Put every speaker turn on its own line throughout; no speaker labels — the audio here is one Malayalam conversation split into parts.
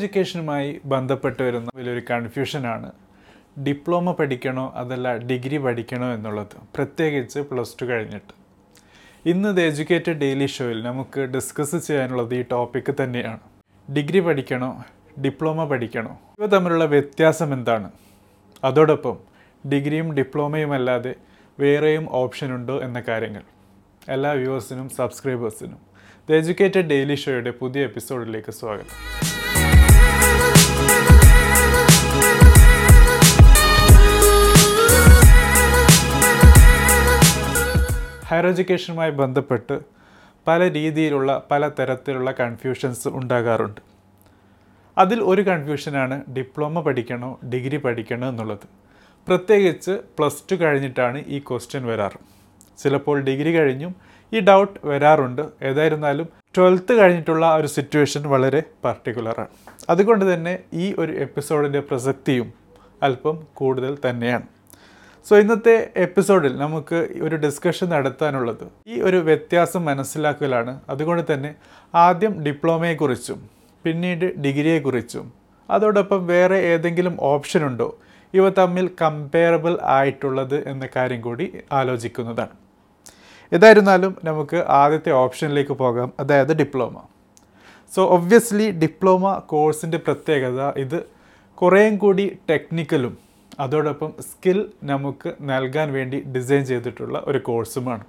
എഡ്യൂക്കേഷനുമായി ബന്ധപ്പെട്ട് വരുന്ന വലിയൊരു കൺഫ്യൂഷനാണ്. ഡിപ്ലോമ പഠിക്കണോ അതല്ല ഡിഗ്രി പഠിക്കണോ എന്നുള്ളത് പ്രത്യേകിച്ച് പ്ലസ് ടു കഴിഞ്ഞിട്ട്. ഇന്ന് ദ എഡ്യൂക്കേറ്റഡ് ഡെയിലി ഷോയിൽ നമുക്ക് ഡിസ്കസ് ചെയ്യാനുള്ളത് ഈ ടോപ്പിക്ക് തന്നെയാണ്. ഡിഗ്രി പഠിക്കണോ ഡിപ്ലോമ പഠിക്കണോ ഇവ തമ്മിലുള്ള വ്യത്യാസം എന്താണ്? അതോടൊപ്പം ഡിഗ്രിയും ഡിപ്ലോമയും അല്ലാതെ വേറെയും ഓപ്ഷൻ ഉണ്ടോ എന്ന കാര്യങ്ങൾ. എല്ലാ വ്യൂവേഴ്സിനും സബ്സ്ക്രൈബേഴ്സിനും ദ എഡ്യൂക്കേറ്റഡ് ഡെയിലി ഷോയുടെ പുതിയ എപ്പിസോഡിലേക്ക് സ്വാഗതം. ഹയർ എഡ്യൂക്കേഷനുമായി ബന്ധപ്പെട്ട് പല രീതിയിലുള്ള പല തരത്തിലുള്ള കൺഫ്യൂഷൻസ് ഉണ്ടാകാറുണ്ട്. അതിൽ ഒരു കൺഫ്യൂഷനാണ് ഡിപ്ലോമ പഠിക്കണോ ഡിഗ്രി പഠിക്കണോ എന്നുള്ളത്. പ്രത്യേകിച്ച് പ്ലസ് ടു കഴിഞ്ഞിട്ടാണ് ഈ ക്വസ്റ്റ്യൻ വരാറ്. ചിലപ്പോൾ ഡിഗ്രി കഴിഞ്ഞും ഈ ഡൗട്ട് വരാറുണ്ട്. ഏതായിരുന്നാലും ട്വൽത്ത് കഴിഞ്ഞിട്ടുള്ള ഒരു സിറ്റുവേഷൻ വളരെ പർട്ടിക്കുലറാണ് അതുകൊണ്ട് തന്നെ ഈ ഒരു എപ്പിസോഡിന്റെ പ്രസക്തിയും അല്പം കൂടുതൽ തന്നെയാണ്. സോ ഇന്നത്തെ എപ്പിസോഡിൽ നമുക്ക് ഒരു ഡിസ്കഷൻ നടത്താനുള്ളത് ഈ ഒരു വ്യത്യാസം മനസ്സിലാക്കലാണ്. അതുകൊണ്ട് തന്നെ ആദ്യം ഡിപ്ലോമയെക്കുറിച്ചും പിന്നീട് ഡിഗ്രിയെക്കുറിച്ചും അതോടൊപ്പം വേറെ ഏതെങ്കിലും ഓപ്ഷൻ ഉണ്ടോ? ഇവ തമ്മിൽ കമ്പയറബിൾ ആയിട്ടുള്ളത് എന്ന കാര്യം കൂടി ആലോചിക്കുന്നതാണ്. ഏതായിരുന്നാലും നമുക്ക് ആദ്യത്തെ ഓപ്ഷനിലേക്ക് പോകാം അതായത് ഡിപ്ലോമ. സോ ഒബ്വിയസ്ലി ഡിപ്ലോമ കോഴ്സിന്റെ പ്രത്യേകത ഇത് കുറേയും കൂടി ടെക്നിക്കലും അതോടൊപ്പം സ്കിൽ നമുക്ക് നൽകാൻ വേണ്ടി ഡിസൈൻ ചെയ്തിട്ടുള്ള ഒരു കോഴ്സുമാണ്.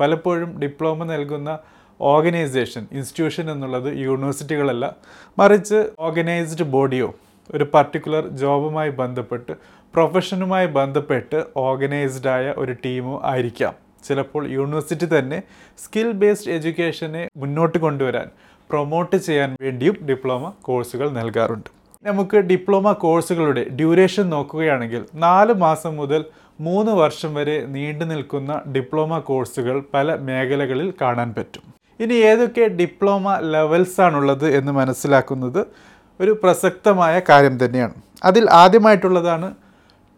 പലപ്പോഴും ഡിപ്ലോമ നൽകുന്ന ഓർഗനൈസേഷൻ ഇൻസ്റ്റിറ്റ്യൂഷൻ എന്നുള്ളത് യൂണിവേഴ്സിറ്റികളല്ല മറിച്ച് ഓർഗനൈസ്ഡ് ബോഡിയോ ഒരു പർട്ടിക്കുലർ ജോബുമായി ബന്ധപ്പെട്ട് പ്രൊഫഷനുമായി ബന്ധപ്പെട്ട് ഓർഗനൈസ്ഡായ ഒരു ടീമോ ആയിരിക്കാം. ചിലപ്പോൾ യൂണിവേഴ്സിറ്റി തന്നെ സ്കിൽ ബേസ്ഡ് എഡ്യൂക്കേഷനെ മുന്നോട്ട് കൊണ്ടുവരാൻ പ്രൊമോട്ട് ചെയ്യാൻ വേണ്ടിയും ഡിപ്ലോമ കോഴ്സുകൾ നൽകാറുണ്ട്. നമുക്ക് ഡിപ്ലോമ കോഴ്സുകളുടെ ഡ്യൂറേഷൻ നോക്കുകയാണെങ്കിൽ നാല് മാസം മുതൽ മൂന്ന് വർഷം വരെ നീണ്ടു നിൽക്കുന്ന ഡിപ്ലോമ കോഴ്സുകൾ പല മേഖലകളിൽ കാണാൻ പറ്റും. ഇനി ഏതൊക്കെ ഡിപ്ലോമ ലെവൽസ് ആണുള്ളത് എന്ന് മനസ്സിലാക്കുന്നത് ഒരു പ്രസക്തമായ കാര്യം തന്നെയാണ്. അതിൽ ആദ്യമായിട്ടുള്ളതാണ്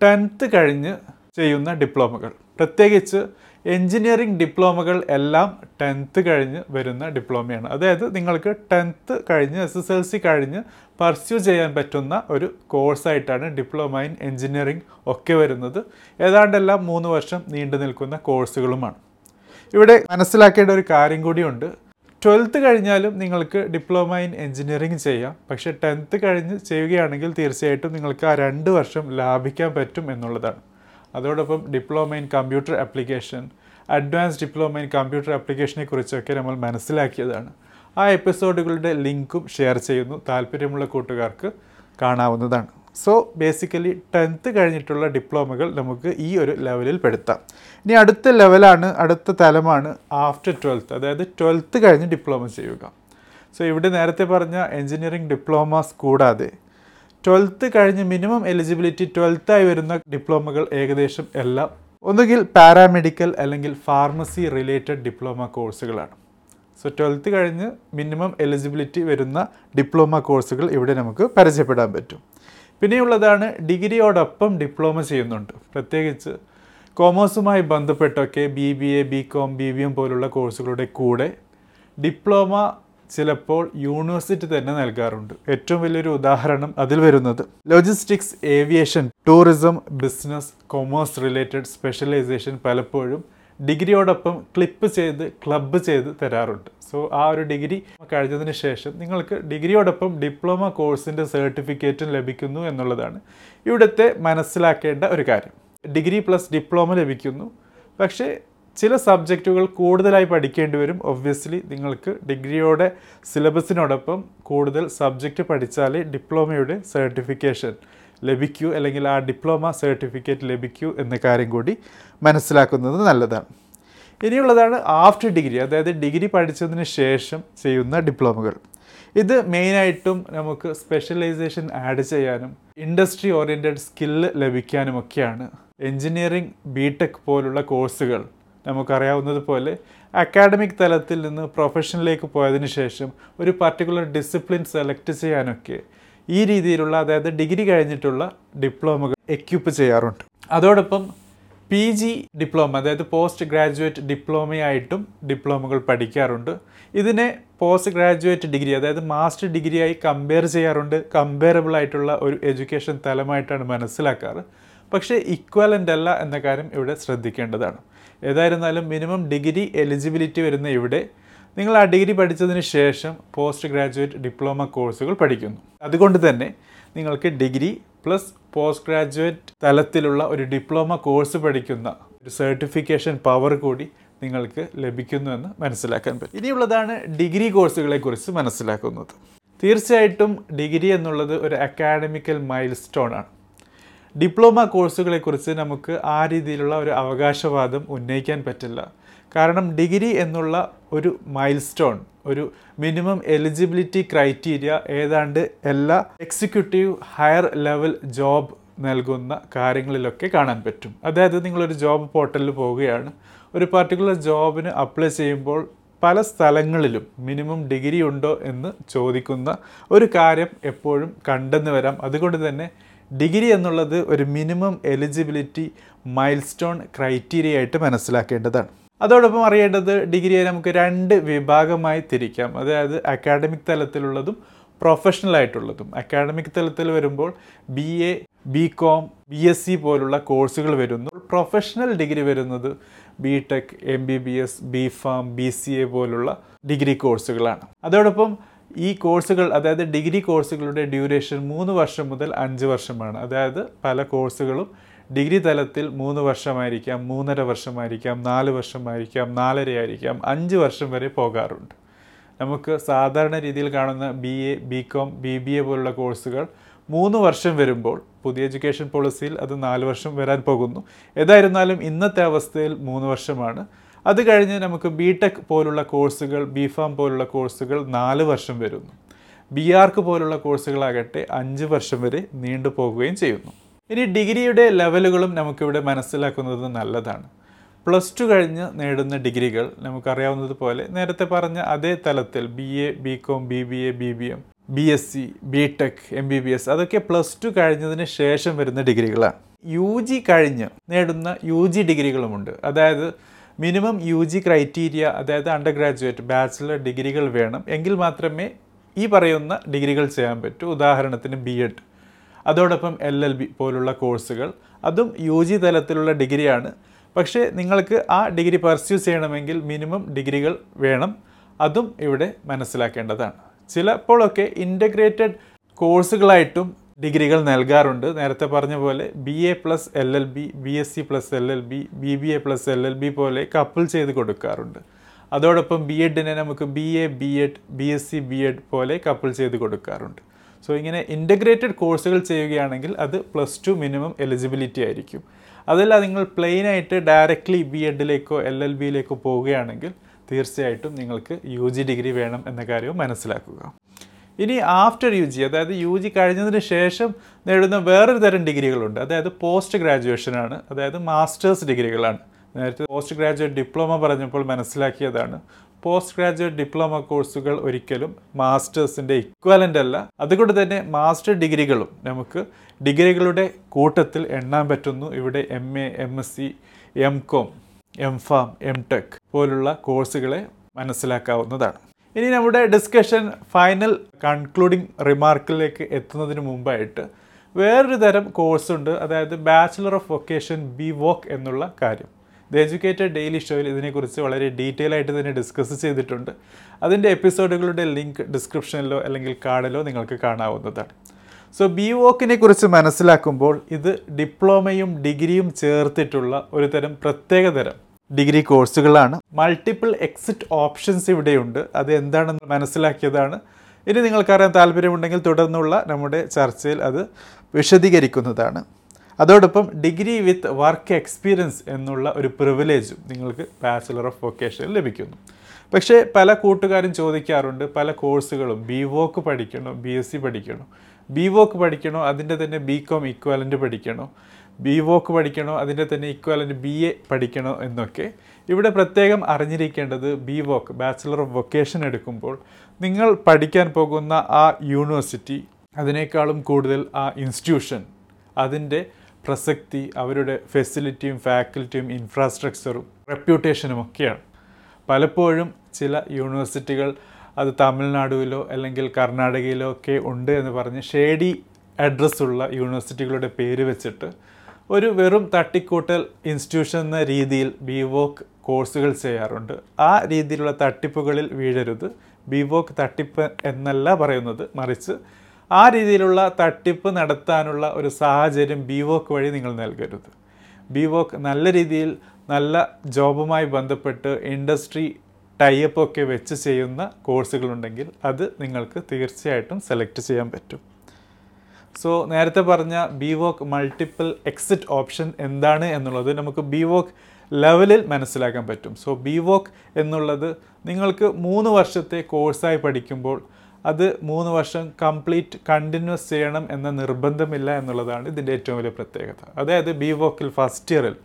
ടെൻത്ത് കഴിഞ്ഞ് ചെയ്യുന്ന ഡിപ്ലോമകൾ പ്രത്യേകിച്ച് എൻജിനീയറിംഗ് ഡിപ്ലോമകൾ എല്ലാം ടെൻത്ത് കഴിഞ്ഞ് വരുന്ന ഡിപ്ലോമയാണ്. അതായത് നിങ്ങൾക്ക് ടെൻത്ത് കഴിഞ്ഞ് എസ് എസ് എൽ സി കഴിഞ്ഞ് പർസ്യൂ ചെയ്യാൻ പറ്റുന്ന ഒരു കോഴ്സായിട്ടാണ് ഡിപ്ലോമ ഇൻ എൻജിനീയറിംഗ് ഒക്കെ വരുന്നത്. ഏതാണ്ടെല്ലാം മൂന്ന് വർഷം നീണ്ടു നിൽക്കുന്ന കോഴ്സുകളുമാണ്. ഇവിടെ മനസ്സിലാക്കേണ്ട ഒരു കാര്യം കൂടിയുണ്ട്. ട്വൽത്ത് കഴിഞ്ഞാലും നിങ്ങൾക്ക് ഡിപ്ലോമ ഇൻ എഞ്ചിനീയറിംഗ് ചെയ്യാം. പക്ഷേ ടെൻത്ത് കഴിഞ്ഞ് ചെയ്യുകയാണെങ്കിൽ തീർച്ചയായിട്ടും നിങ്ങൾക്ക് ആ രണ്ട് വർഷം ലാഭിക്കാൻ പറ്റും എന്നുള്ളതാണ്. അതോടൊപ്പം diploma in computer application advance diploma in computer ആപ്ലിക്കേഷനെ കുറിച്ചൊക്കെ നമ്മൾ മനസ്സിലാക്കിയതാണ്. ആ എപ്പിസോഡുകളുടെ ലിങ്കും ഷെയർ ചെയ്യുന്നു. താല്പര്യമുള്ള കൂട്ടുകാർക്ക് കാണാവുന്നതാണ്. സോ ബേസിക്കലി ടെൻത്ത് കഴിഞ്ഞിട്ടുള്ള ഡിപ്ലോമകൾ നമുക്ക് ഈ ഒരു ലെവലിൽ പെടുത്താം. ഇനി അടുത്ത ലെവലാണ് അടുത്ത തലമാണ് ആഫ്റ്റർ ട്വൽത്ത് അതായത് ട്വൽത്ത് കഴിഞ്ഞ് ഡിപ്ലോമ ചെയ്യുക. സോ ഇവിടെ നേരത്തെ പറഞ്ഞ എൻജിനീയറിംഗ് ഡിപ്ലോമാസ് കൂടാതെ ട്വൽത്ത് കഴിഞ്ഞ് മിനിമം എലിജിബിലിറ്റി ട്വൽത്തായി വരുന്ന ഡിപ്ലോമകൾ ഏകദേശം എല്ലാം ഒന്നുകിൽ പാരാമെഡിക്കൽ അല്ലെങ്കിൽ ഫാർമസി റിലേറ്റഡ് ഡിപ്ലോമ കോഴ്സുകളാണ്. സോ ട്വൽത്ത് കഴിഞ്ഞ് മിനിമം എലിജിബിലിറ്റി വരുന്ന ഡിപ്ലോമ കോഴ്സുകൾ ഇവിടെ നമുക്ക് പരിചയപ്പെടാൻ പറ്റും. പിന്നെയുള്ളതാണ് ഡിഗ്രിയോടൊപ്പം ഡിപ്ലോമ ചെയ്യുന്നുണ്ട്. പ്രത്യേകിച്ച് കോമേഴ്സുമായി ബന്ധപ്പെട്ടൊക്കെ B B A B com B B M പോലുള്ള കോഴ്സുകളുടെ കൂടെ ഡിപ്ലോമ ചിലപ്പോൾ യൂണിവേഴ്സിറ്റി തന്നെ നൽകാറുണ്ട്. ഏറ്റവും വലിയൊരു ഉദാഹരണം അതിൽ വരുന്നത്. Logistics aviation tourism business commerce related specialisation പലപ്പോഴും ഡിഗ്രിയോടൊപ്പം ക്ലിപ്പ് ചെയ്ത് ക്ലബ്ബ് ചെയ്ത് തരാറുണ്ട്. സോ ആ ഒരു ഡിഗ്രി കഴിഞ്ഞതിന് ശേഷം നിങ്ങൾക്ക് ഡിഗ്രിയോടൊപ്പം ഡിപ്ലോമ കോഴ്സിന്റെ സർട്ടിഫിക്കറ്റും ലഭിക്കുന്നു എന്നുള്ളതാണ് ഇവിടുത്തെ മനസ്സിലാക്കേണ്ട ഒരു കാര്യം. ഡിഗ്രി പ്ലസ് ഡിപ്ലോമ ലഭിക്കുന്നു. പക്ഷേ ചില സബ്ജക്റ്റുകൾ കൂടുതലായി പഠിക്കേണ്ടി വരും. ഒബ്വിയസ്ലി നിങ്ങൾക്ക് ഡിഗ്രിയോടെ സിലബസിനോടൊപ്പം കൂടുതൽ സബ്ജക്റ്റ് പഠിച്ചാലേ ഡിപ്ലോമയുടെ സർട്ടിഫിക്കേഷൻ ലഭിക്കൂ അല്ലെങ്കിൽ ആ ഡിപ്ലോമ സർട്ടിഫിക്കറ്റ് ലഭിക്കൂ എന്ന കാര്യം കൂടി മനസ്സിലാക്കുന്നത് നല്ലതാണ്. ഇനിയുള്ളതാണ് ആഫ്റ്റർ ഡിഗ്രി അതായത് ഡിഗ്രി പഠിച്ചതിന് ശേഷം ചെയ്യുന്ന ഡിപ്ലോമകൾ. ഇത് മെയിനായിട്ടും നമുക്ക് സ്പെഷ്യലൈസേഷൻ ആഡ് ചെയ്യാനും ഇൻഡസ്ട്രി ഓറിയന്റഡ് സ്കില്ല് ലഭിക്കാനുമൊക്കെയാണ്. എൻജിനീയറിംഗ് ബി ടെക് പോലുള്ള കോഴ്സുകൾ നമുക്കറിയാവുന്നത് പോലെ അക്കാഡമിക് തലത്തിൽ നിന്ന് പ്രൊഫഷനിലേക്ക് പോയതിനു ശേഷം ഒരു പർട്ടിക്കുലർ ഡിസിപ്ലിൻ സെലക്ട് ചെയ്യാനൊക്കെ ഈ രീതിയിലുള്ള അതായത് ഡിഗ്രി കഴിഞ്ഞിട്ടുള്ള ഡിപ്ലോമകൾ എക്യുപ്പ് ചെയ്യാറുണ്ട്. അതോടൊപ്പം പി ജി ഡിപ്ലോമ അതായത് പോസ്റ്റ് ഗ്രാജുവേറ്റ് ഡിപ്ലോമയായിട്ടും ഡിപ്ലോമകൾ പഠിക്കാറുണ്ട്. ഇതിനെ പോസ്റ്റ് ഗ്രാജുവേറ്റ് ഡിഗ്രി അതായത് മാസ്റ്റർ ഡിഗ്രിയായി കമ്പയർ ചെയ്യാറുണ്ട്. കമ്പയറബിൾ ആയിട്ടുള്ള ഒരു എഡ്യൂക്കേഷൻ തലമായിട്ടാണ് മനസ്സിലാക്കാറ്. പക്ഷേ ഇക്വലന്റ് അല്ല എന്ന കാര്യം ഇവിടെ ശ്രദ്ധിക്കേണ്ടതാണ്. ഏതായിരുന്നാലും മിനിമം ഡിഗ്രി എലിജിബിലിറ്റി വരുന്ന ഇവിടെ നിങ്ങൾ ആ ഡിഗ്രി പഠിച്ചതിന് ശേഷം പോസ്റ്റ് ഗ്രാജുവേറ്റ് ഡിപ്ലോമ കോഴ്സുകൾ പഠിക്കുന്നു. അതുകൊണ്ട് തന്നെ നിങ്ങൾക്ക് ഡിഗ്രി പ്ലസ് പോസ്റ്റ് ഗ്രാജുവേറ്റ് തലത്തിലുള്ള ഒരു ഡിപ്ലോമ കോഴ്സ് പഠിക്കുന്ന ഒരു സർട്ടിഫിക്കേഷൻ പവർ കൂടി നിങ്ങൾക്ക് ലഭിക്കുന്നുവെന്ന് മനസ്സിലാക്കാൻ പറ്റും. ഇനിയുള്ളതാണ് ഡിഗ്രി കോഴ്സുകളെ കുറിച്ച് മനസ്സിലാക്കുന്നത്. തീർച്ചയായിട്ടും ഡിഗ്രി എന്നുള്ളത് ഒരു അക്കാഡമിക്കൽ മൈൽ സ്റ്റോൺ ആണ്. ഡിപ്ലോമ കോഴ്സുകളെക്കുറിച്ച് നമുക്ക് ആ രീതിയിലുള്ള ഒരു അവകാശവാദം ഉന്നയിക്കാൻ പറ്റില്ല. കാരണം ഡിഗ്രി എന്നുള്ള ഒരു മൈൽ സ്റ്റോൺ ഒരു മിനിമം എലിജിബിലിറ്റി ക്രൈറ്റീരിയ ഏതാണ്ട് എല്ലാ എക്സിക്യൂട്ടീവ് ഹയർ ലെവൽ ജോബ് നൽകുന്ന കാര്യങ്ങളിലൊക്കെ കാണാൻ പറ്റും. അതായത് നിങ്ങളൊരു ജോബ് പോർട്ടലിൽ പോവുകയാണ്. ഒരു പർട്ടിക്കുലർ ജോബിന് അപ്ലൈ ചെയ്യുമ്പോൾ പല സ്ഥലങ്ങളിലും മിനിമം ഡിഗ്രി ഉണ്ടോ എന്ന് ചോദിക്കുന്ന ഒരു കാര്യം എപ്പോഴും കണ്ടെന്ന് വരാം. അതുകൊണ്ട് തന്നെ ഡിഗ്രി എന്നുള്ളത് ഒരു minimum eligibility milestone criteria ആയിട്ട് മനസ്സിലാക്കേണ്ടതാണ്. അതോടൊപ്പം അറിയേണ്ടത് ഡിഗ്രിയെ നമുക്ക് രണ്ട് വിഭാഗമായി തിരിക്കാം. അതായത് അക്കാഡമിക് തലത്തിലുള്ളതും പ്രൊഫഷണൽ ആയിട്ടുള്ളതും. അക്കാഡമിക് തലത്തിൽ വരുമ്പോൾ B A B com B S C പോലുള്ള കോഴ്സുകൾ വരുന്നു. പ്രൊഫഷണൽ ഡിഗ്രി വരുന്നത് B tech M B B S B pharm B C A പോലുള്ള ഡിഗ്രി കോഴ്സുകളാണ് അതോടൊപ്പം ഈ കോഴ്സുകൾ അതായത് ഡിഗ്രി കോഴ്സുകളുടെ ഡ്യൂറേഷൻ മൂന്ന് വർഷം മുതൽ അഞ്ച് വർഷമാണ്. അതായത് പല കോഴ്സുകളും ഡിഗ്രി തലത്തിൽ മൂന്ന് വർഷമായിരിക്കാം മൂന്നര വർഷമായിരിക്കാം നാല് വർഷമായിരിക്കാം നാലര ആയിരിക്കാം അഞ്ച് വർഷം വരെ പോകാറുണ്ട്. നമുക്ക് സാധാരണ രീതിയിൽ കാണുന്ന B A B com B B A പോലുള്ള കോഴ്സുകൾ മൂന്ന് വർഷം വരുമ്പോൾ പുതിയ എഡ്യൂക്കേഷൻ പോളിസിയിൽ അത് നാല് വർഷം വരാൻ പോകുന്നു. ഏതായിരുന്നാലും ഇന്നത്തെ അവസ്ഥയിൽ മൂന്ന് വർഷമാണ്. അത് കഴിഞ്ഞ് നമുക്ക് ബി ടെക് പോലുള്ള കോഴ്സുകൾ ബി ഫാം പോലുള്ള കോഴ്സുകൾ നാല് വർഷം വരുന്നു. ബി ആർക്ക് പോലുള്ള കോഴ്സുകളാകട്ടെ അഞ്ച് വർഷം വരെ നീണ്ടു പോകുകയും ചെയ്യുന്നു. ഇനി ഡിഗ്രിയുടെ ലെവലുകളും നമുക്കിവിടെ മനസ്സിലാക്കുന്നത് നല്ലതാണ്. പ്ലസ് ടു കഴിഞ്ഞ് നേടുന്ന ഡിഗ്രികൾ നമുക്കറിയാവുന്നതുപോലെ നേരത്തെ പറഞ്ഞ അതേ തലത്തിൽ B A B com B B A B B M B S C B tech M B B S അതൊക്കെ പ്ലസ് ടു കഴിഞ്ഞതിന് ശേഷം വരുന്ന ഡിഗ്രികളാണ്. യു ജി കഴിഞ്ഞ് നേടുന്ന യു ജി ഡിഗ്രികളുമുണ്ട്. അതായത് മിനിമം യു ജി ക്രൈറ്റീരിയ അതായത് അണ്ടർ ഗ്രാജുവേറ്റ് ബാച്ചിലർ ഡിഗ്രികൾ വേണം. എങ്കിൽ മാത്രമേ ഈ പറയുന്ന ഡിഗ്രികൾ ചെയ്യാൻ പറ്റൂ. ഉദാഹരണത്തിന് ബി എഡ് അതോടൊപ്പം എൽ എൽ ബി പോലുള്ള കോഴ്സുകൾ. അതും യു ജി തലത്തിലുള്ള ഡിഗ്രിയാണ്. പക്ഷേ നിങ്ങൾക്ക് ആ ഡിഗ്രി പർസ്യൂ ചെയ്യണമെങ്കിൽ മിനിമം ഡിഗ്രികൾ വേണം. അതും ഇവിടെ മനസ്സിലാക്കേണ്ടതാണ്. ചിലപ്പോഴൊക്കെ ഇന്റഗ്രേറ്റഡ് കോഴ്സുകളായിട്ടും ഡിഗ്രികൾ നൽകാറുണ്ട്. നേരത്തെ പറഞ്ഞ പോലെ B A plus L L B B S C plus L L B B B A plus L L B പോലെ കപ്പിൾ ചെയ്ത് കൊടുക്കാറുണ്ട്. അതോടൊപ്പം ബി എഡിനെ നമുക്ക് B A B ed B S C B ed പോലെ കപ്പിൾ ചെയ്ത് കൊടുക്കാറുണ്ട്. സോ ഇങ്ങനെ ഇന്റഗ്രേറ്റഡ് കോഴ്സുകൾ ചെയ്യുകയാണെങ്കിൽ അത് പ്ലസ് ടു മിനിമം എലിജിബിലിറ്റി ആയിരിക്കും. അതല്ല നിങ്ങൾ പ്ലെയിൻ ആയിട്ട് ഡയറക്റ്റ്ലി ബി എഡിലേക്കോ എൽ എൽ ബിയിലേക്കോ പോവുകയാണെങ്കിൽ തീർച്ചയായിട്ടും നിങ്ങൾക്ക് യു ജി ഡിഗ്രി വേണം എന്ന കാര്യവും മനസ്സിലാക്കുക. ഇനി ആഫ്റ്റർ യു ജി അതായത് യു ജി കഴിഞ്ഞതിന് ശേഷം നേടുന്ന വേറൊരു തരം ഡിഗ്രികളുണ്ട്. അതായത് പോസ്റ്റ് ഗ്രാജുവേഷൻ ആണ്. അതായത് മാസ്റ്റേഴ്സ് ഡിഗ്രികളാണ്. നേരത്തെ പോസ്റ്റ് ഗ്രാജുവേറ്റ് ഡിപ്ലോമ പറഞ്ഞപ്പോൾ മനസ്സിലാക്കിയതാണ്. പോസ്റ്റ് ഗ്രാജുവേറ്റ് ഡിപ്ലോമ കോഴ്സുകൾ ഒരിക്കലും മാസ്റ്റേഴ്സിന്റെ ഇക്വലന്റ് അല്ല. അതുകൊണ്ട് തന്നെ മാസ്റ്റർ ഡിഗ്രികളും നമുക്ക് ഡിഗ്രികളുടെ കൂട്ടത്തിൽ എണ്ണാൻ പറ്റുന്നു. ഇവിടെ M A M S C M com M pharm M tech പോലുള്ള കോഴ്സുകളെ മനസ്സിലാക്കാവുന്നതാണ്. ഇനി നമ്മുടെ ഡിസ്കഷൻ ഫൈനൽ കൺക്ലൂഡിംഗ് റിമാർക്കിലേക്ക് എത്തുന്നതിന് മുമ്പായിട്ട് വേറൊരു തരം കോഴ്സ് ഉണ്ട് അതായത് bachelor of vocation B voc എന്നുള്ള കാര്യം. ദ എജ്യൂക്കേറ്റഡ് ഡെയിലി ഷോയിൽ ഇതിനെക്കുറിച്ച് വളരെ ഡീറ്റെയിൽ ആയിട്ട് തന്നെ ഡിസ്കസ് ചെയ്തിട്ടുണ്ട്. അതിന്റെ എപ്പിസോഡുകളുടെ ലിങ്ക് ഡിസ്ക്രിപ്ഷനിലോ അല്ലെങ്കിൽ കാർഡിലോ നിങ്ങൾക്ക് കാണാവുന്നതാണ്. സോ ബി വോക്കിനെ കുറിച്ച് മനസ്സിലാക്കുമ്പോൾ ഇത് ഡിപ്ലോമയും ഡിഗ്രിയും ചേർത്തിട്ടുള്ള ഒരു തരം പ്രത്യേക തരം ഡിഗ്രി കോഴ്സുകളാണ്. മൾട്ടിപ്പിൾ എക്സിറ്റ് ഓപ്ഷൻസ് ഇവിടെയുണ്ട്. അത് എന്താണെന്ന് മനസ്സിലാക്കിയതാണ്. ഇനി നിങ്ങൾക്കറിയാൻ താല്പര്യമുണ്ടെങ്കിൽ തുടർന്നുള്ള നമ്മുടെ ചർച്ചയിൽ അത് വിശദീകരിക്കുന്നതാണ്. അതോടൊപ്പം ഡിഗ്രി വിത്ത് വർക്ക് എക്സ്പീരിയൻസ് എന്നുള്ള ഒരു പ്രിവിലേജും നിങ്ങൾക്ക് ബാച്ചിലർ ഓഫ് വൊക്കേഷനിൽ ലഭിക്കുന്നു. പക്ഷേ പല കൂട്ടുകാരും ചോദിക്കാറുണ്ട് പല കോഴ്സുകളും ബി വോക്ക് പഠിക്കണോ ബി എസ് സി പഠിക്കണോ? ബി വോക്ക് പഠിക്കണോ? അതിന്റെ തന്നെ ബി കോം ഇക്വാലന്റ് പഠിക്കണോ? ബി വോക്ക് പഠിക്കണോ? അതിന്റെ തന്നെ ഇക്വാലന്റ് ബി എ പഠിക്കണോ എന്നൊക്കെ. ഇവിടെ പ്രത്യേകം അറിഞ്ഞിരിക്കേണ്ടത് B voc bachelor of vocation എടുക്കുമ്പോൾ നിങ്ങൾ പഠിക്കാൻ പോകുന്ന ആ യൂണിവേഴ്സിറ്റി അതിനേക്കാളും കൂടുതൽ ആ ഇൻസ്റ്റിറ്റ്യൂഷൻ അതിന്റെ പ്രസക്തി അവരുടെ ഫെസിലിറ്റിയും ഫാക്കൽറ്റിയും ഇൻഫ്രാസ്ട്രക്ചറും റെപ്യൂട്ടേഷനും ഒക്കെയാണ്. പലപ്പോഴും ചില യൂണിവേഴ്സിറ്റികൾ അത് തമിഴ്നാടുവിലോ അല്ലെങ്കിൽ കർണാടകയിലോ ഒക്കെ ഉണ്ട് എന്ന് പറഞ്ഞ് ഷേഡി അഡ്രസ്സുള്ള യൂണിവേഴ്സിറ്റികളുടെ പേര് വെച്ചിട്ട് ഒരു വെറും തട്ടിക്കൂട്ടൽ ഇൻസ്റ്റിറ്റ്യൂഷൻ എന്ന രീതിയിൽ ബി വോക്ക് കോഴ്സുകൾ ചെയ്യാറുണ്ട്. ആ രീതിയിലുള്ള തട്ടിപ്പുകളിൽ വീഴരുത്. ബി വോക്ക് തട്ടിപ്പ് എന്നല്ല പറയുന്നത് മറിച്ച് ആ രീതിയിലുള്ള തട്ടിപ്പ് നടത്താനുള്ള ഒരു സാഹചര്യം ബി വോക്ക് വഴി നിങ്ങൾ നൽകരുത്. ബി വോക്ക് നല്ല രീതിയിൽ നല്ല ജോബുമായി ബന്ധപ്പെട്ട് ഇൻഡസ്ട്രി ടൈപ്പ് ഒക്കെ വെച്ച് ചെയ്യുന്ന കോഴ്സുകളുണ്ടെങ്കിൽ അത് നിങ്ങൾക്ക് തീർച്ചയായിട്ടും സെലക്ട് ചെയ്യാൻ പറ്റും. സോ നേരത്തെ പറഞ്ഞ B voc multiple exit option എന്താണ് എന്നുള്ളത് നമുക്ക് ബി വോക്ക് ലെവലിൽ മനസ്സിലാക്കാൻ പറ്റും. സോ ബി വോക്ക് എന്നുള്ളത് നിങ്ങൾക്ക് മൂന്ന് വർഷത്തെ കോഴ്സായി പഠിക്കുമ്പോൾ അത് മൂന്ന് വർഷം കംപ്ലീറ്റ് കണ്ടിന്യൂസ് ചെയ്യണം എന്ന നിർബന്ധമില്ല എന്നുള്ളതാണ് ഇതിന്റെ ഏറ്റവും വലിയ പ്രത്യേകത. അതായത് ബി വോക്കിൽ ഫസ്റ്റ് ഇയറിൽ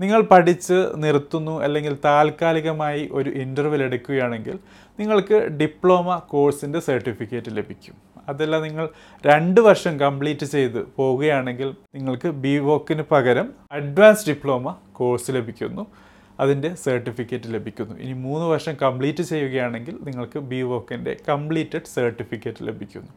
നിങ്ങൾ പഠിച്ച് നിർത്തുന്നു അല്ലെങ്കിൽ താൽക്കാലികമായി ഒരു ഇന്റർവ്യൂ എടുക്കുകയാണെങ്കിൽ നിങ്ങൾക്ക് ഡിപ്ലോമ കോഴ്സിന്റെ സർട്ടിഫിക്കറ്റ് ലഭിക്കും. അതല്ല നിങ്ങൾ രണ്ട് വർഷം കംപ്ലീറ്റ് ചെയ്ത് പോവുകയാണെങ്കിൽ നിങ്ങൾക്ക് ബി വോക്കിന് പകരം അഡ്വാൻസ് ഡിപ്ലോമ കോഴ്സ് ലഭിക്കുന്നു. അതിന്റെ സർട്ടിഫിക്കറ്റ് ലഭിക്കുന്നു. ഇനി മൂന്ന് വർഷം കംപ്ലീറ്റ് ചെയ്യുകയാണെങ്കിൽ നിങ്ങൾക്ക് ബി വോക്കിന്റെ കംപ്ലീറ്റഡ് സർട്ടിഫിക്കറ്റ് ലഭിക്കുന്നു.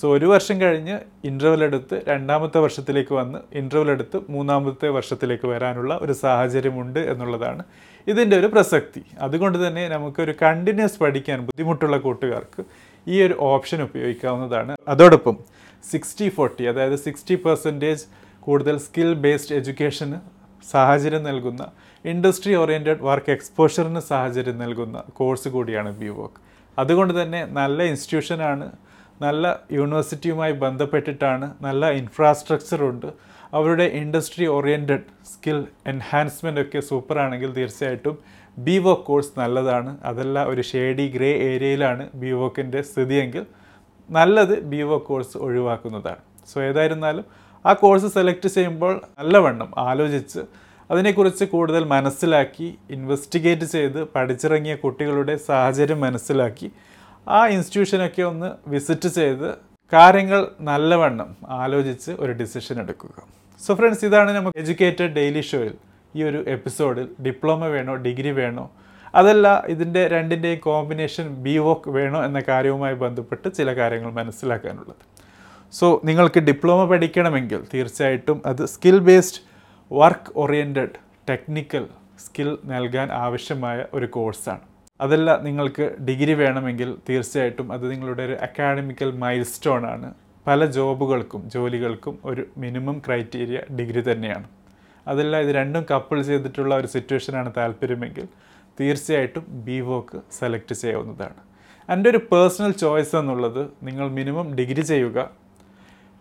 സോ ഒരു വർഷം കഴിഞ്ഞ് ഇന്റർവൽ എടുത്ത് രണ്ടാമത്തെ വർഷത്തിലേക്ക് വന്ന് ഇന്റർവൽ എടുത്ത് മൂന്നാമത്തെ വർഷത്തിലേക്ക് വരാനുള്ള ഒരു സാഹചര്യമുണ്ട് എന്നുള്ളതാണ് ഇതിന്റെ ഒരു പ്രസക്തി. അതുകൊണ്ട് തന്നെ നമുക്കൊരു കണ്ടിന്യൂസ് പഠിക്കാൻ ബുദ്ധിമുട്ടുള്ള കൂട്ടുകാർക്ക് ഈ ഒരു ഓപ്ഷൻ ഉപയോഗിക്കാവുന്നതാണ്. അതോടൊപ്പം സിക്സ്റ്റി ഫോർട്ടി അതായത് സിക്സ്റ്റി പെർസെന്റേജ് കൂടുതൽ സ്കിൽ ബേസ്ഡ് എഡ്യൂക്കേഷന് സാഹചര്യം നൽകുന്ന ഇൻഡസ്ട്രി ഓറിയന്റഡ് വർക്ക് എക്സ്പോഷറിന് സാഹചര്യം നൽകുന്ന കോഴ്സ് കൂടിയാണ് ബി വോക്ക് അതുകൊണ്ട് തന്നെ നല്ല ഇൻസ്റ്റിറ്റ്യൂഷനാണ് നല്ല യൂണിവേഴ്സിറ്റിയുമായി ബന്ധപ്പെട്ടിട്ടാണ് നല്ല ഇൻഫ്രാസ്ട്രക്ചർ ഉണ്ട്. അവരുടെ ഇൻഡസ്ട്രി ഓറിയന്റഡ് സ്കിൽ എൻഹാൻസ്മെന്റ് ഒക്കെ സൂപ്പറാണെങ്കിൽ തീർച്ചയായിട്ടും ബി വോക്ക് കോഴ്സ് നല്ലതാണ്. അതല്ല ഒരു ഷേഡി ഗ്രേ ഏരിയയിലാണ് ബിവോക്കിന്റെ സ്ഥിതിയെങ്കിൽ നല്ലത് ബിവോ കോഴ്സ് ഒഴിവാക്കുന്നതാണ്. സോ ഏതായിരുന്നാലും ആ കോഴ്സ് സെലക്ട് ചെയ്യുമ്പോൾ നല്ലവണ്ണം ആലോചിച്ച് അതിനെക്കുറിച്ച് കൂടുതൽ മനസ്സിലാക്കി ഇൻവെസ്റ്റിഗേറ്റ് ചെയ്ത് പഠിച്ചിറങ്ങിയ കുട്ടികളുടെ സാഹചര്യം മനസ്സിലാക്കി ആ ഇൻസ്റ്റിറ്റ്യൂഷനൊക്കെ ഒന്ന് വിസിറ്റ് ചെയ്ത് കാര്യങ്ങൾ നല്ലവണ്ണം ആലോചിച്ച് ഒരു ഡിസിഷൻ എടുക്കുക. സോ ഫ്രണ്ട്സ് ഇതാണ് നമുക്ക് എഡ്യൂക്കേറ്റഡ് ഡെയിലി ഷോയിൽ ഈ ഒരു എപ്പിസോഡിൽ ഡിപ്ലോമ വേണോ ഡിഗ്രി വേണോ അതല്ല ഇതിന്റെ രണ്ടിന്റെയും കോമ്പിനേഷൻ ബി വോക്ക് വേണോ എന്ന കാര്യവുമായി ബന്ധപ്പെട്ട് ചില കാര്യങ്ങൾ മനസ്സിലാക്കാനുള്ളത്. സോ നിങ്ങൾക്ക് ഡിപ്ലോമ പഠിക്കണമെങ്കിൽ തീർച്ചയായിട്ടും അത് skill based work oriented technical skill നൽകാൻ ആവശ്യമായ ഒരു കോഴ്സാണ് അതല്ല നിങ്ങൾക്ക് ഡിഗ്രി വേണമെങ്കിൽ തീർച്ചയായിട്ടും അത് നിങ്ങളുടെ ഒരു അക്കാഡമിക്കൽ മൈൽ സ്റ്റോൺ ആണ്. പല ജോബുകൾക്കും ജോലികൾക്കും ഒരു മിനിമം ക്രൈറ്റീരിയ ഡിഗ്രി തന്നെയാണ്. അതല്ല ഇത് രണ്ടും കപ്പിൾ ചെയ്തിട്ടുള്ള ഒരു സിറ്റുവേഷനാണ് താല്പര്യമെങ്കിൽ തീർച്ചയായിട്ടും ബി വോക്ക് സെലക്ട് ചെയ്യാവുന്നതാണ്. എന്റെ ഒരു പേഴ്സണൽ ചോയ്സ് എന്നുള്ളത് നിങ്ങൾ മിനിമം ഡിഗ്രി ചെയ്യുക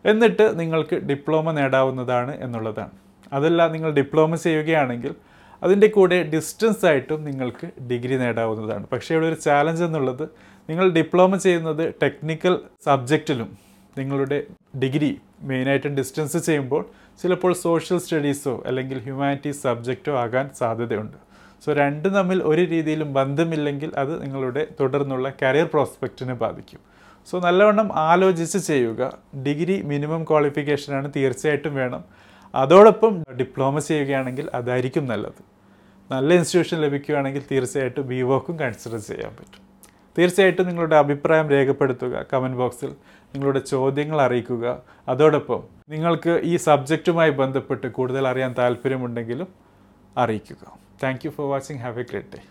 എന്നിട്ട് നിങ്ങൾക്ക് ഡിപ്ലോമ നേടാവുന്നതാണ് എന്നുള്ളതാണ്. അതല്ല നിങ്ങൾ ഡിപ്ലോമ ചെയ്യുകയാണെങ്കിൽ അതിന്റെ കൂടെ ഡിസ്റ്റൻസ് ആയിട്ടും നിങ്ങൾക്ക് ഡിഗ്രി നേടാവുന്നതാണ്. പക്ഷേ ഇവിടെ ഒരു ചാലഞ്ച് എന്നുള്ളത് നിങ്ങൾ ഡിപ്ലോമ ചെയ്യുന്നത് ടെക്നിക്കൽ സബ്ജക്റ്റിലും നിങ്ങളുടെ ഡിഗ്രി മെയിനായിട്ടും ഡിസ്റ്റൻസ് ചെയ്യുമ്പോൾ ചിലപ്പോൾ സോഷ്യൽ സ്റ്റഡീസോ അല്ലെങ്കിൽ ഹ്യൂമാനിറ്റീസ് സബ്ജക്റ്റോ ആകാൻ സാധ്യതയുണ്ട്. സോ രണ്ടും തമ്മിൽ ഒരു രീതിയിലും ബന്ധമില്ലെങ്കിൽ അത് നിങ്ങളുടെ തുടർന്നുള്ള കരിയർ പ്രോസ്പെക്റ്റിനെ ബാധിക്കും. സോ നല്ലവണ്ണം ആലോചിച്ച് ചെയ്യുക. ഡിഗ്രി മിനിമം ക്വാളിഫിക്കേഷനാണ് തീർച്ചയായിട്ടും വേണം. അതോടൊപ്പം ഡിപ്ലോമ ചെയ്യുകയാണെങ്കിൽ അതായിരിക്കും നല്ലത്. നല്ല ഇൻസ്റ്റിറ്റ്യൂഷൻ ലഭിക്കുകയാണെങ്കിൽ തീർച്ചയായിട്ടും ബി വോക്കും കൺസിഡർ ചെയ്യാൻ പറ്റും. തീർച്ചയായിട്ടും നിങ്ങളുടെ അഭിപ്രായം രേഖപ്പെടുത്തുക കമന്റ് ബോക്സിൽ നിങ്ങളുടെ ചോദ്യങ്ങൾ അറിയിക്കുക. അതോടൊപ്പം നിങ്ങൾക്ക് ഈ സബ്ജക്റ്റുമായി ബന്ധപ്പെട്ട് കൂടുതൽ അറിയാൻ താല്പര്യമുണ്ടെങ്കിലും അറിയിക്കുക. Thank you for watching have a great day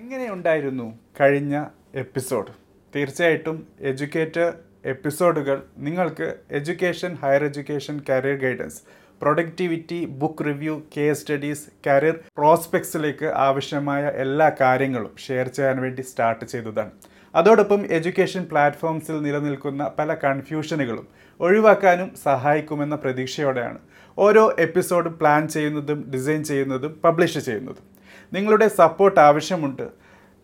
എങ്ങനെയുണ്ടായിരുന്നു കഴിഞ്ഞ എപ്പിസോഡ് തീർച്ചയായിട്ടും എഡ്യൂക്കേറ്റർ എപ്പിസോഡുകൾ നിങ്ങൾക്ക് education higher education career guidance productivity book review case studies career പ്രോസ്പെക്ട്സിലേക്ക് ആവശ്യമായ എല്ലാ കാര്യങ്ങളും ഷെയർ ചെയ്യാൻ വേണ്ടി സ്റ്റാർട്ട് ചെയ്തതാണ്. അതോടൊപ്പം എഡ്യൂക്കേഷൻ പ്ലാറ്റ്ഫോംസിൽ നിലനിൽക്കുന്ന പല കൺഫ്യൂഷനുകളും ഒഴിവാക്കാനും സഹായിക്കുമെന്ന പ്രതീക്ഷയോടെയാണ് ഓരോ എപ്പിസോഡും പ്ലാൻ ചെയ്യുന്നതും ഡിസൈൻ ചെയ്യുന്നതും പബ്ലിഷ് ചെയ്യുന്നതും. നിങ്ങളുടെ സപ്പോർട്ട് ആവശ്യമുണ്ട്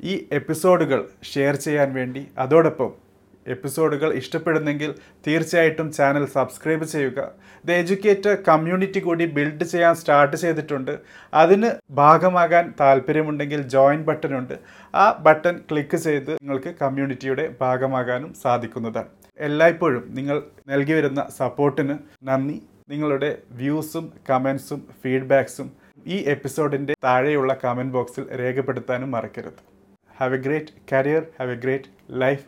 ഈ എപ്പിസോഡുകൾ ഷെയർ ചെയ്യാൻ വേണ്ടി. അതോടൊപ്പം എപ്പിസോഡുകൾ ഇഷ്ടപ്പെടുന്നെങ്കിൽ തീർച്ചയായിട്ടും ചാനൽ സബ്സ്ക്രൈബ് ചെയ്യുക. ദ എഡ്യൂക്കേറ്റർ കമ്മ്യൂണിറ്റി കൂടി ബിൽഡ് ചെയ്യാൻ സ്റ്റാർട്ട് ചെയ്തിട്ടുണ്ട്. അതിന് ഭാഗമാകാൻ താല്പര്യമുണ്ടെങ്കിൽ ജോയിൻ ബട്ടൺ ഉണ്ട്. ആ ബട്ടൺ ക്ലിക്ക് ചെയ്ത് നിങ്ങൾക്ക് കമ്മ്യൂണിറ്റിയുടെ ഭാഗമാകാനും സാധിക്കുന്നതാണ്. എല്ലായ്പ്പോഴും നിങ്ങൾ നൽകി വരുന്ന സപ്പോർട്ടിന് നന്ദി. നിങ്ങളുടെ വ്യൂസും കമൻസും ഫീഡ്ബാക്സും ഈ എപ്പിസോഡിന്റെ താഴെയുള്ള കമന്റ് ബോക്സിൽ രേഖപ്പെടുത്താനും മറക്കരുത്. Have a great career have a great life